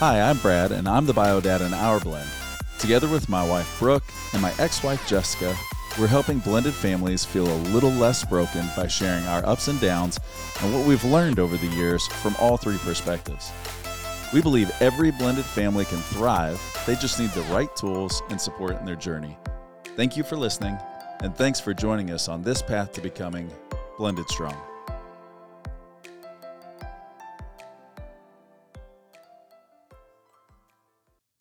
Hi, I'm Brad, and I'm the bio dad in our blend. Together with my wife Brooke and my ex wife Jessica, we're helping blended families feel a little less broken by sharing our ups and downs and what we've learned over the years from all three perspectives. We believe every blended family can thrive, they just need the right tools and support in their journey. Thank you for listening, and thanks for joining us on this path to becoming Blended Strong.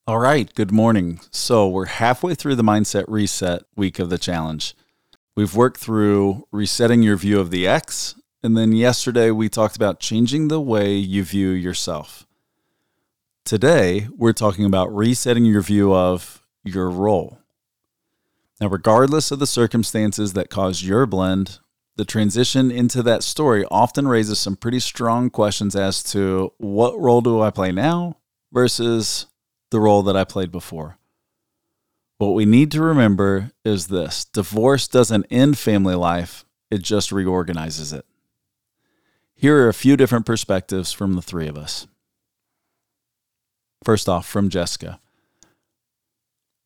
All right, good morning. So, we're halfway through the Mindset Reset week of the challenge. We've worked through resetting your view of the X, and then yesterday we talked about changing the way you view yourself. Today, we're talking about resetting your view of your role. Now, regardless of the circumstances that caused your blend, the transition into that story often raises some pretty strong questions as to what role do I play now versus the role that I played before. What we need to remember is this divorce doesn't end family life, it just reorganizes it. Here are a few different perspectives from the three of us. First off, from Jessica.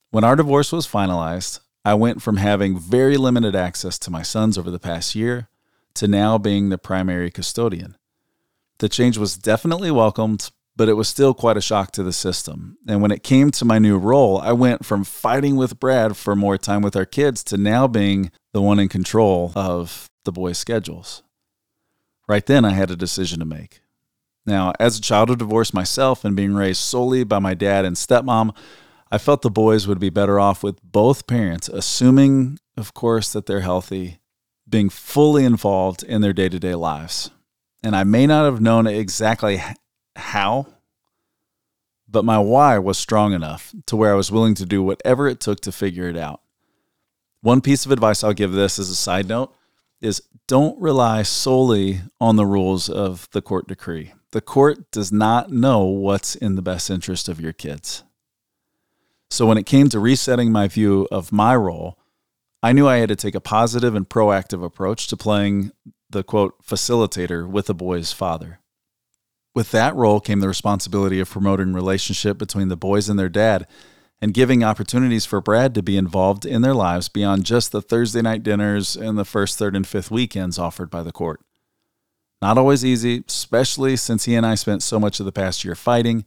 When our divorce was finalized, I went from having very limited access to my sons over the past year to now being the primary custodian. The change was definitely welcomed, but it was still quite a shock to the system. And when it came to my new role, I went from fighting with Brad for more time with our kids to now being the one in control of the boys' schedules. Right then, I had a decision to make. Now, as a child of divorce myself and being raised solely by my dad and stepmom, I felt the boys would be better off with both parents, assuming, of course, that they're healthy, being fully involved in their day to day lives. And I may not have known exactly how, but my why was strong enough to where I was willing to do whatever it took to figure it out. One piece of advice I'll give this as a side note is don't rely solely on the rules of the court decree. The court does not know what's in the best interest of your kids. So when it came to resetting my view of my role, I knew I had to take a positive and proactive approach to playing the quote facilitator with the boy's father. With that role came the responsibility of promoting relationship between the boys and their dad and giving opportunities for Brad to be involved in their lives beyond just the Thursday night dinners and the first, third, and fifth weekends offered by the court. Not always easy, especially since he and I spent so much of the past year fighting,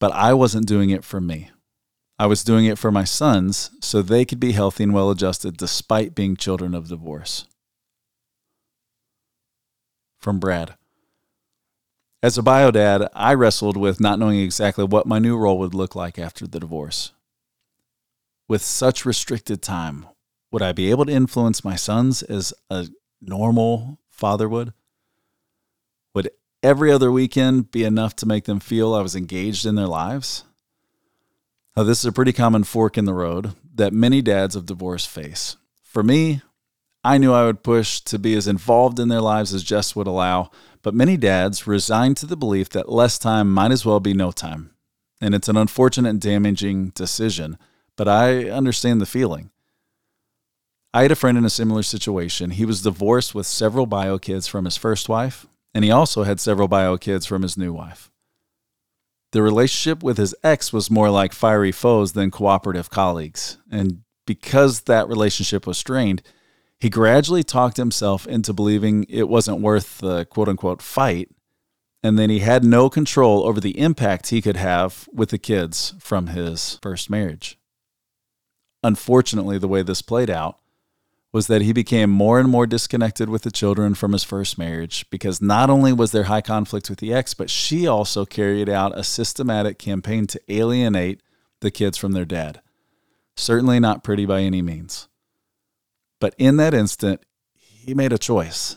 but I wasn't doing it for me. I was doing it for my sons so they could be healthy and well adjusted despite being children of divorce. From Brad. As a bio dad, I wrestled with not knowing exactly what my new role would look like after the divorce. With such restricted time, would I be able to influence my sons as a normal father would? Would every other weekend be enough to make them feel I was engaged in their lives? Now, this is a pretty common fork in the road that many dads of divorce face. For me, I knew I would push to be as involved in their lives as Jess would allow, but many dads resign to the belief that less time might as well be no time. And it's an unfortunate and damaging decision, but I understand the feeling. I had a friend in a similar situation. He was divorced with several bio kids from his first wife, and he also had several bio kids from his new wife. The relationship with his ex was more like fiery foes than cooperative colleagues. And because that relationship was strained, he gradually talked himself into believing it wasn't worth the quote unquote fight, and then he had no control over the impact he could have with the kids from his first marriage. Unfortunately, the way this played out was that he became more and more disconnected with the children from his first marriage because not only was there high conflict with the ex, but she also carried out a systematic campaign to alienate the kids from their dad. Certainly not pretty by any means. But in that instant, he made a choice.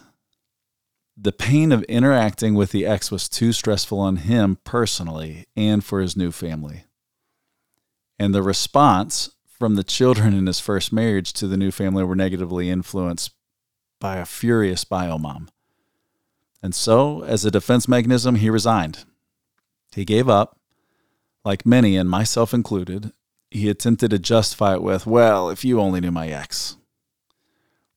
The pain of interacting with the ex was too stressful on him personally and for his new family. And the response from the children in his first marriage to the new family were negatively influenced by a furious bio mom. And so, as a defense mechanism, he resigned. He gave up. Like many, and myself included, he attempted to justify it with, well, if you only knew my ex.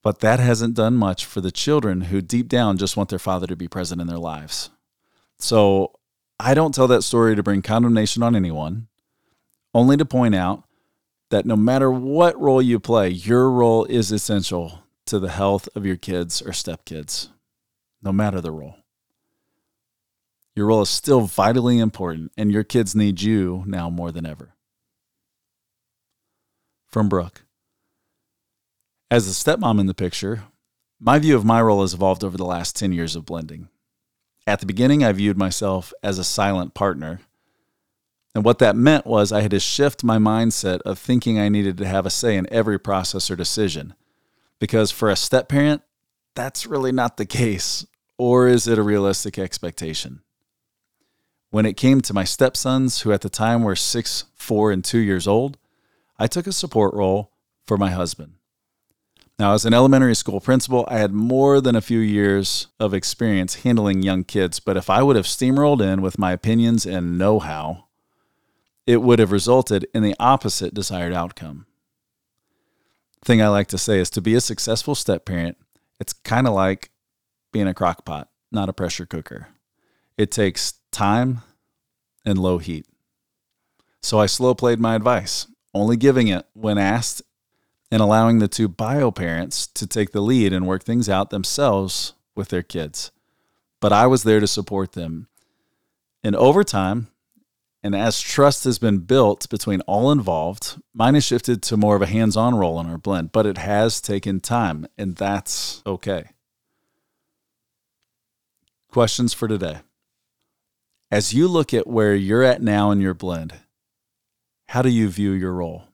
But that hasn't done much for the children who deep down just want their father to be present in their lives. So I don't tell that story to bring condemnation on anyone, only to point out that no matter what role you play, your role is essential to the health of your kids or stepkids, no matter the role. Your role is still vitally important, and your kids need you now more than ever. From Brooke. As a stepmom in the picture, my view of my role has evolved over the last 10 years of blending. At the beginning, I viewed myself as a silent partner. And what that meant was I had to shift my mindset of thinking I needed to have a say in every process or decision. Because for a step parent, that's really not the case. Or is it a realistic expectation? When it came to my stepsons, who at the time were six, four, and two years old, I took a support role for my husband. Now, as an elementary school principal, I had more than a few years of experience handling young kids, but if I would have steamrolled in with my opinions and know how, it would have resulted in the opposite desired outcome. Thing I like to say is to be a successful step parent, it's kind of like being a crock pot, not a pressure cooker. It takes time and low heat. So I slow played my advice, only giving it when asked and allowing the two bio parents to take the lead and work things out themselves with their kids. But I was there to support them. And over time, and as trust has been built between all involved, mine has shifted to more of a hands on role in our blend, but it has taken time, and that's okay. Questions for today. As you look at where you're at now in your blend, how do you view your role,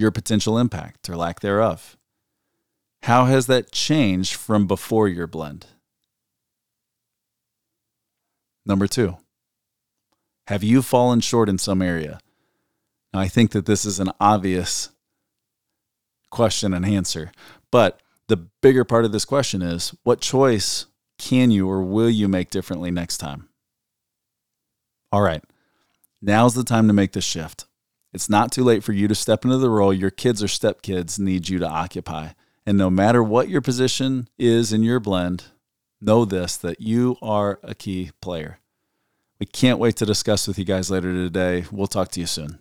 your potential impact or lack thereof? How has that changed from before your blend? Number two, have you fallen short in some area? Now, I think that this is an obvious question and answer, but the bigger part of this question is what choice can you or will you make differently next time? All right, now's the time to make the shift. It's not too late for you to step into the role your kids or stepkids need you to occupy. And no matter what your position is in your blend, know this that you are a key player. We can't wait to discuss with you guys later today. We'll talk to you soon.